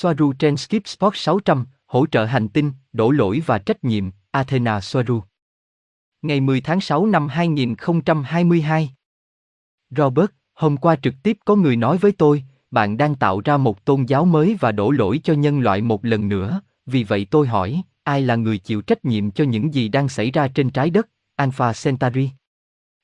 Soaru trên Skip Sport 600, hỗ trợ hành tinh, đổ lỗi và trách nhiệm, Athena Soaru. Ngày 10 tháng 6 năm 2022. Robert, hôm qua trực tiếp có người nói với tôi, bạn đang tạo ra một tôn giáo mới và đổ lỗi cho nhân loại một lần nữa, vì vậy tôi hỏi, ai là người chịu trách nhiệm cho những gì đang xảy ra trên trái đất, Alpha Centauri?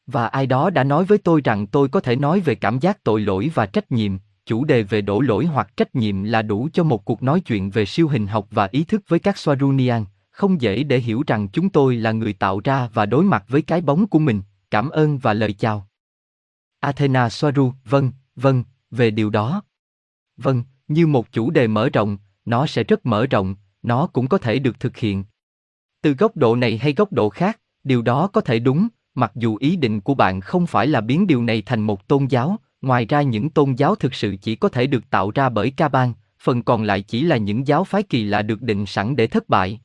Và ai đó đã nói với tôi rằng tôi có thể nói về cảm giác tội lỗi và trách nhiệm, chủ đề về đổ lỗi hoặc trách nhiệm là đủ cho một cuộc nói chuyện về siêu hình học và ý thức với các Swarunian, không dễ để hiểu rằng chúng tôi là người tạo ra và đối mặt với cái bóng của mình, cảm ơn và lời chào. Athena Swaru, vâng, vâng, về điều đó. Vâng, như một chủ đề mở rộng, nó sẽ rất mở rộng, nó cũng có thể được thực hiện. Từ góc độ này hay góc độ khác, điều đó có thể đúng, mặc dù ý định của bạn không phải là biến điều này thành một tôn giáo, ngoài ra những tôn giáo thực sự chỉ có thể được tạo ra bởi ca bang, phần còn lại chỉ là những giáo phái kỳ lạ được định sẵn để thất bại.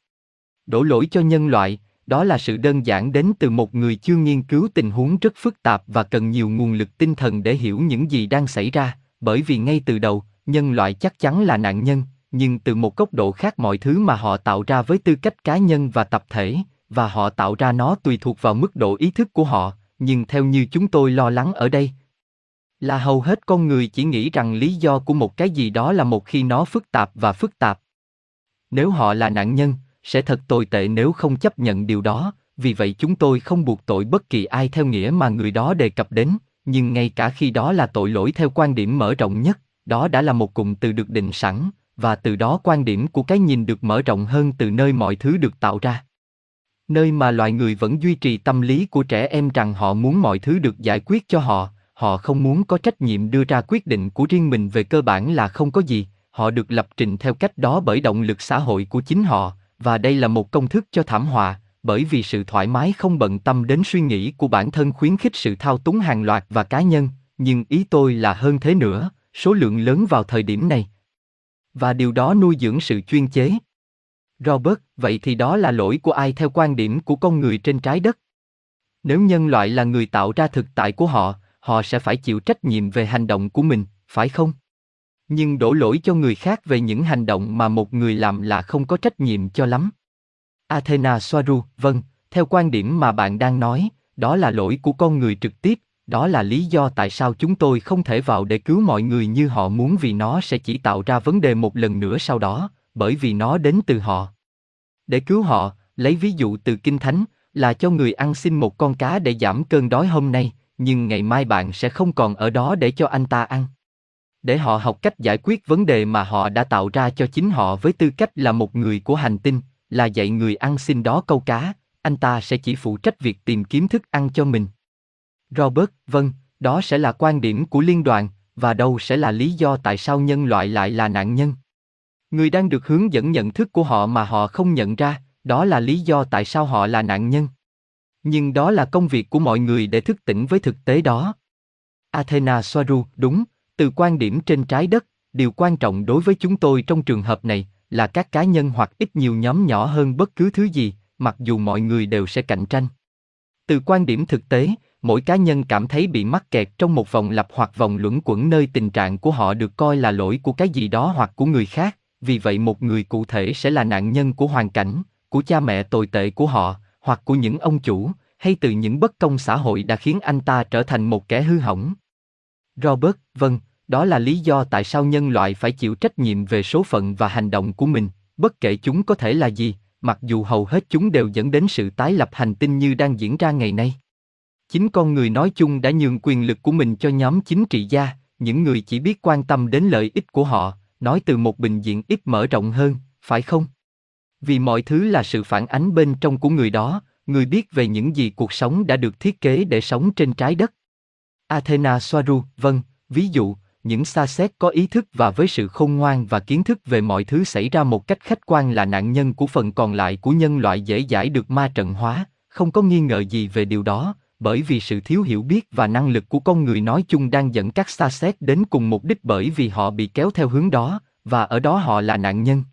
Đổ lỗi cho nhân loại, đó là sự đơn giản đến từ một người chưa nghiên cứu tình huống rất phức tạp và cần nhiều nguồn lực tinh thần để hiểu những gì đang xảy ra, bởi vì ngay từ đầu, nhân loại chắc chắn là nạn nhân, nhưng từ một góc độ khác mọi thứ mà họ tạo ra với tư cách cá nhân và tập thể, và họ tạo ra nó tùy thuộc vào mức độ ý thức của họ, nhưng theo như chúng tôi lo lắng ở đây, là hầu hết con người chỉ nghĩ rằng lý do của một cái gì đó là một khi nó phức tạp và phức tạp. Nếu họ là nạn nhân, sẽ thật tồi tệ nếu không chấp nhận điều đó, vì vậy chúng tôi không buộc tội bất kỳ ai theo nghĩa mà người đó đề cập đến, nhưng ngay cả khi đó là tội lỗi theo quan điểm mở rộng nhất, đó đã là một cụm từ được định sẵn, và từ đó quan điểm của cái nhìn được mở rộng hơn từ nơi mọi thứ được tạo ra. Nơi mà loài người vẫn duy trì tâm lý của trẻ em rằng họ muốn mọi thứ được giải quyết cho họ, họ không muốn có trách nhiệm đưa ra quyết định của riêng mình về cơ bản là không có gì, họ được lập trình theo cách đó bởi động lực xã hội của chính họ, và đây là một công thức cho thảm họa, bởi vì sự thoải mái không bận tâm đến suy nghĩ của bản thân khuyến khích sự thao túng hàng loạt và cá nhân, nhưng ý tôi là hơn thế nữa, số lượng lớn vào thời điểm này. Và điều đó nuôi dưỡng sự chuyên chế. Robert, vậy thì đó là lỗi của ai theo quan điểm của con người trên trái đất? Nếu nhân loại là người tạo ra thực tại của họ, họ sẽ phải chịu trách nhiệm về hành động của mình, phải không? Nhưng đổ lỗi cho người khác về những hành động mà một người làm là không có trách nhiệm cho lắm. Athena Soaru, vâng, theo quan điểm mà bạn đang nói, đó là lỗi của con người trực tiếp, đó là lý do tại sao chúng tôi không thể vào để cứu mọi người như họ muốn vì nó sẽ chỉ tạo ra vấn đề một lần nữa sau đó, bởi vì nó đến từ họ. Để cứu họ, lấy ví dụ từ Kinh Thánh, là cho người ăn xin một con cá để giảm cơn đói hôm nay, nhưng ngày mai bạn sẽ không còn ở đó để cho anh ta ăn. Để họ học cách giải quyết vấn đề mà họ đã tạo ra cho chính họ với tư cách là một người của hành tinh, là dạy người ăn xin đó câu cá, anh ta sẽ chỉ phụ trách việc tìm kiếm thức ăn cho mình. Robert, vâng, đó sẽ là quan điểm của liên đoàn, và đâu sẽ là lý do tại sao nhân loại lại là nạn nhân. Người đang được hướng dẫn nhận thức của họ mà họ không nhận ra, đó là lý do tại sao họ là nạn nhân. Nhưng đó là công việc của mọi người để thức tỉnh với thực tế đó. Athena Soaru, đúng, từ quan điểm trên trái đất, điều quan trọng đối với chúng tôi trong trường hợp này là các cá nhân hoặc ít nhiều nhóm nhỏ hơn bất cứ thứ gì, mặc dù mọi người đều sẽ cạnh tranh. Từ quan điểm thực tế, mỗi cá nhân cảm thấy bị mắc kẹt trong một vòng lặp hoặc vòng luẩn quẩn nơi tình trạng của họ được coi là lỗi của cái gì đó hoặc của người khác, vì vậy một người cụ thể sẽ là nạn nhân của hoàn cảnh, của cha mẹ tồi tệ của họ, hoặc của những ông chủ, hay từ những bất công xã hội đã khiến anh ta trở thành một kẻ hư hỏng. Robert, vâng, đó là lý do tại sao nhân loại phải chịu trách nhiệm về số phận và hành động của mình, bất kể chúng có thể là gì, mặc dù hầu hết chúng đều dẫn đến sự tái lập hành tinh như đang diễn ra ngày nay. Chính con người nói chung đã nhường quyền lực của mình cho nhóm chính trị gia, những người chỉ biết quan tâm đến lợi ích của họ, nói từ một bình diện ít mở rộng hơn, phải không? Vì mọi thứ là sự phản ánh bên trong của người đó, người biết về những gì cuộc sống đã được thiết kế để sống trên trái đất. Athena Soaru, vâng, ví dụ, những xa xét có ý thức và với sự khôn ngoan và kiến thức về mọi thứ xảy ra một cách khách quan là nạn nhân của phần còn lại của nhân loại dễ dãi được ma trận hóa, không có nghi ngờ gì về điều đó, bởi vì sự thiếu hiểu biết và năng lực của con người nói chung đang dẫn các xa xét đến cùng mục đích bởi vì họ bị kéo theo hướng đó, và ở đó họ là nạn nhân.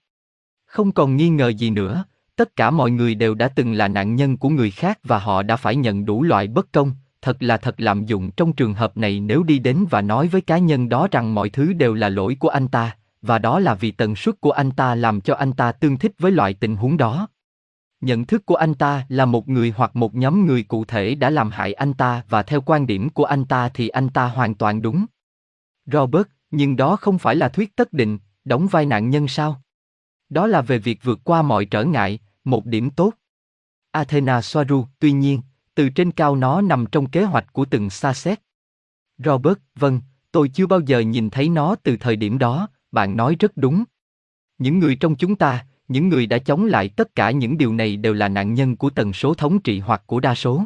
Không còn nghi ngờ gì nữa, tất cả mọi người đều đã từng là nạn nhân của người khác và họ đã phải nhận đủ loại bất công, thật là thật lạm dụng trong trường hợp này nếu đi đến và nói với cá nhân đó rằng mọi thứ đều là lỗi của anh ta, và đó là vì tần suất của anh ta làm cho anh ta tương thích với loại tình huống đó. Nhận thức của anh ta là một người hoặc một nhóm người cụ thể đã làm hại anh ta và theo quan điểm của anh ta thì anh ta hoàn toàn đúng. Robert, nhưng đó không phải là thuyết tất định, đóng vai nạn nhân sao? Đó là về việc vượt qua mọi trở ngại, một điểm tốt. Athena Soaru, tuy nhiên, từ trên cao nó nằm trong kế hoạch của từng xa xét. Robert, vâng, tôi chưa bao giờ nhìn thấy nó từ thời điểm đó, bạn nói rất đúng. Những người trong chúng ta, những người đã chống lại tất cả những điều này đều là nạn nhân của tần số thống trị hoặc của đa số.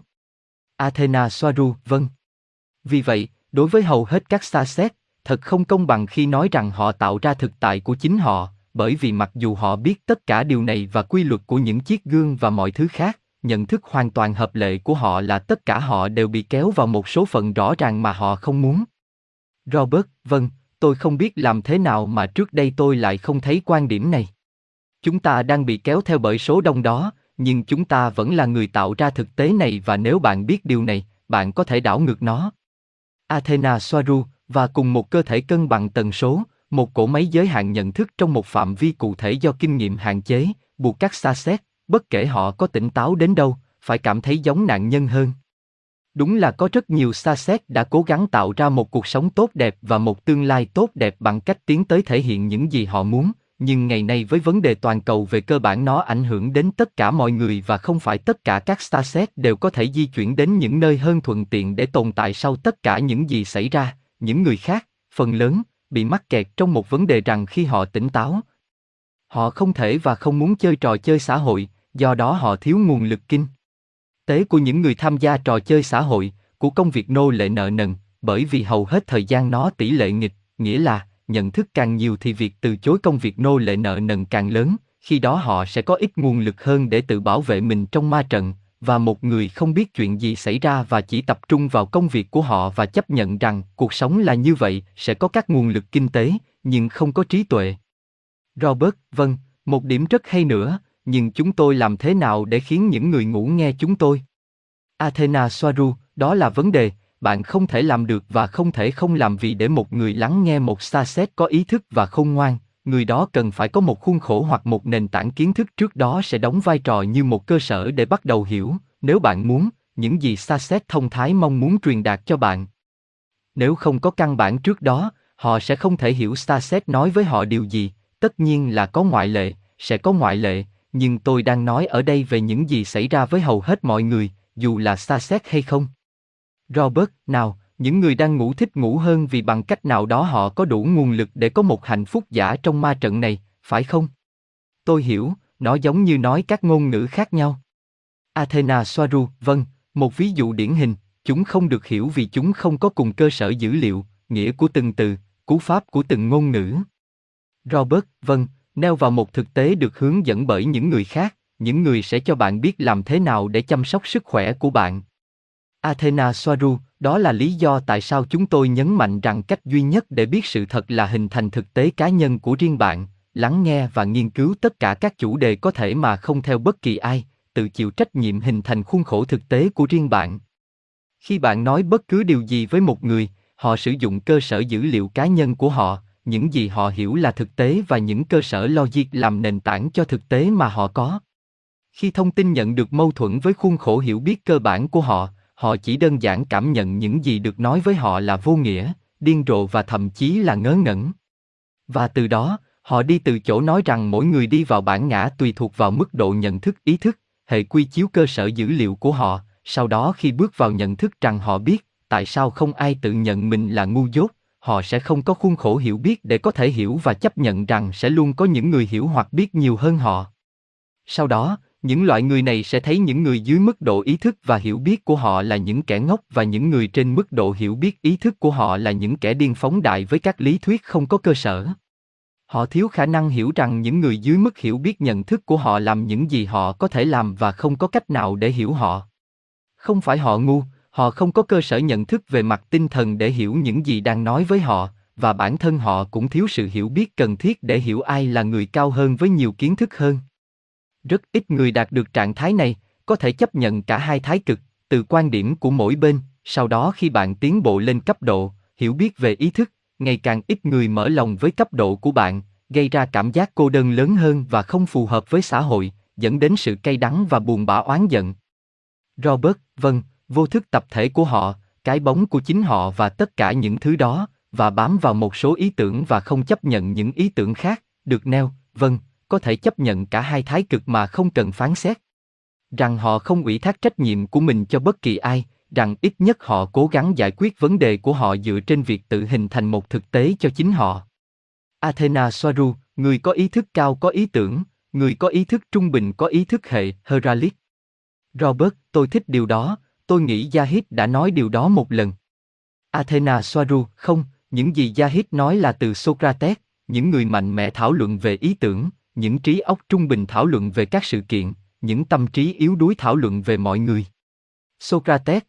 Athena Soaru, vâng. Vì vậy, đối với hầu hết các xa xét, thật không công bằng khi nói rằng họ tạo ra thực tại của chính họ, bởi vì mặc dù họ biết tất cả điều này và quy luật của những chiếc gương và mọi thứ khác, nhận thức hoàn toàn hợp lệ của họ là tất cả họ đều bị kéo vào một số phận rõ ràng mà họ không muốn. Robert, vâng, tôi không biết làm thế nào mà trước đây tôi lại không thấy quan điểm này. Chúng ta đang bị kéo theo bởi số đông đó, nhưng chúng ta vẫn là người tạo ra thực tế này và nếu bạn biết điều này, bạn có thể đảo ngược nó. Athena Soaru, và cùng một cơ thể cân bằng tần số, một cỗ máy giới hạn nhận thức trong một phạm vi cụ thể do kinh nghiệm hạn chế, buộc các xa xét, bất kể họ có tỉnh táo đến đâu, phải cảm thấy giống nạn nhân hơn. Đúng là có rất nhiều xa xét đã cố gắng tạo ra một cuộc sống tốt đẹp và một tương lai tốt đẹp bằng cách tiến tới thể hiện những gì họ muốn, nhưng ngày nay với vấn đề toàn cầu về cơ bản nó ảnh hưởng đến tất cả mọi người và không phải tất cả các xa xét đều có thể di chuyển đến những nơi hơn thuận tiện để tồn tại sau tất cả những gì xảy ra, những người khác, phần lớn, bị mắc kẹt trong một vấn đề rằng khi họ tỉnh táo, họ không thể và không muốn chơi trò chơi xã hội, do đó họ thiếu nguồn lực kinh tế của những người tham gia trò chơi xã hội, của công việc nô lệ nợ nần, bởi vì hầu hết thời gian nó tỷ lệ nghịch, nghĩa là nhận thức càng nhiều thì việc từ chối công việc nô lệ nợ nần càng lớn, khi đó họ sẽ có ít nguồn lực hơn để tự bảo vệ mình trong ma trận, và một người không biết chuyện gì xảy ra và chỉ tập trung vào công việc của họ và chấp nhận rằng cuộc sống là như vậy, sẽ có các nguồn lực kinh tế, nhưng không có trí tuệ. Robert vâng một điểm rất hay nữa, nhưng chúng tôi làm thế nào để khiến những người ngủ nghe chúng tôi? Athena soaru đó là vấn đề, bạn không thể làm được và không thể không làm vì để một người lắng nghe một xa xét có ý thức và khôn ngoan người đó cần phải có một khuôn khổ hoặc một nền tảng kiến thức trước đó sẽ đóng vai trò như một cơ sở để bắt đầu hiểu. Nếu bạn muốn, những gì xa xét thông thái mong muốn truyền đạt cho bạn. Nếu không có căn bản trước đó, họ sẽ không thể hiểu xa xét nói với họ điều gì. Tất nhiên là có ngoại lệ, sẽ có ngoại lệ, nhưng tôi đang nói ở đây về những gì xảy ra với hầu hết mọi người, dù là xa xét hay không. Robert, nào những người đang ngủ thích ngủ hơn vì bằng cách nào đó họ có đủ nguồn lực để có một hạnh phúc giả trong ma trận này, phải không? Tôi hiểu, nó giống như nói các ngôn ngữ khác nhau. Athena Soaru, vâng, một ví dụ điển hình, chúng không được hiểu vì chúng không có cùng cơ sở dữ liệu, nghĩa của từng từ, cú pháp của từng ngôn ngữ. Robert, vâng, neo vào một thực tế được hướng dẫn bởi những người khác, những người sẽ cho bạn biết làm thế nào để chăm sóc sức khỏe của bạn. Athena Soaru, đó là lý do tại sao chúng tôi nhấn mạnh rằng cách duy nhất để biết sự thật là hình thành thực tế cá nhân của riêng bạn, lắng nghe và nghiên cứu tất cả các chủ đề có thể mà không theo bất kỳ ai, tự chịu trách nhiệm hình thành khuôn khổ thực tế của riêng bạn. Khi bạn nói bất cứ điều gì với một người, họ sử dụng cơ sở dữ liệu cá nhân của họ, những gì họ hiểu là thực tế và những cơ sở logic làm nền tảng cho thực tế mà họ có. Khi thông tin nhận được mâu thuẫn với khuôn khổ hiểu biết cơ bản của họ, họ chỉ đơn giản cảm nhận những gì được nói với họ là vô nghĩa, điên rồ và thậm chí là ngớ ngẩn. Và từ đó, họ đi từ chỗ nói rằng mỗi người đi vào bản ngã tùy thuộc vào mức độ nhận thức, ý thức, hệ quy chiếu cơ sở dữ liệu của họ. Sau đó khi bước vào nhận thức rằng họ biết tại sao không ai tự nhận mình là ngu dốt, họ sẽ không có khuôn khổ hiểu biết để có thể hiểu và chấp nhận rằng sẽ luôn có những người hiểu hoặc biết nhiều hơn họ. Sau đó những loại người này sẽ thấy những người dưới mức độ ý thức và hiểu biết của họ là những kẻ ngốc và những người trên mức độ hiểu biết ý thức của họ là những kẻ điên phóng đại với các lý thuyết không có cơ sở. Họ thiếu khả năng hiểu rằng những người dưới mức hiểu biết nhận thức của họ làm những gì họ có thể làm và không có cách nào để hiểu họ. Không phải họ ngu, họ không có cơ sở nhận thức về mặt tinh thần để hiểu những gì đang nói với họ, và bản thân họ cũng thiếu sự hiểu biết cần thiết để hiểu ai là người cao hơn với nhiều kiến thức hơn rất ít người đạt được trạng thái này, có thể chấp nhận cả hai thái cực, từ quan điểm của mỗi bên, sau đó khi bạn tiến bộ lên cấp độ, hiểu biết về ý thức, ngày càng ít người mở lòng với cấp độ của bạn, gây ra cảm giác cô đơn lớn hơn và không phù hợp với xã hội, dẫn đến sự cay đắng và buồn bã oán giận. Robert, vâng, vô thức tập thể của họ, cái bóng của chính họ và tất cả những thứ đó, và bám vào một số ý tưởng và không chấp nhận những ý tưởng khác, được nêu, vâng, có thể chấp nhận cả hai thái cực mà không cần phán xét. Rằng họ không ủy thác trách nhiệm của mình cho bất kỳ ai, rằng ít nhất họ cố gắng giải quyết vấn đề của họ dựa trên việc tự hình thành một thực tế cho chính họ. Athena Soaru, người có ý thức cao có ý tưởng, người có ý thức trung bình có ý thức hệ Heralic. Robert, tôi thích điều đó, tôi nghĩ Yahid đã nói điều đó một lần. Athena Soaru, không, những gì Yahid nói là từ Socrates, những người mạnh mẽ thảo luận về ý tưởng, những trí óc trung bình thảo luận về các sự kiện, những tâm trí yếu đuối thảo luận về mọi người. Socrates,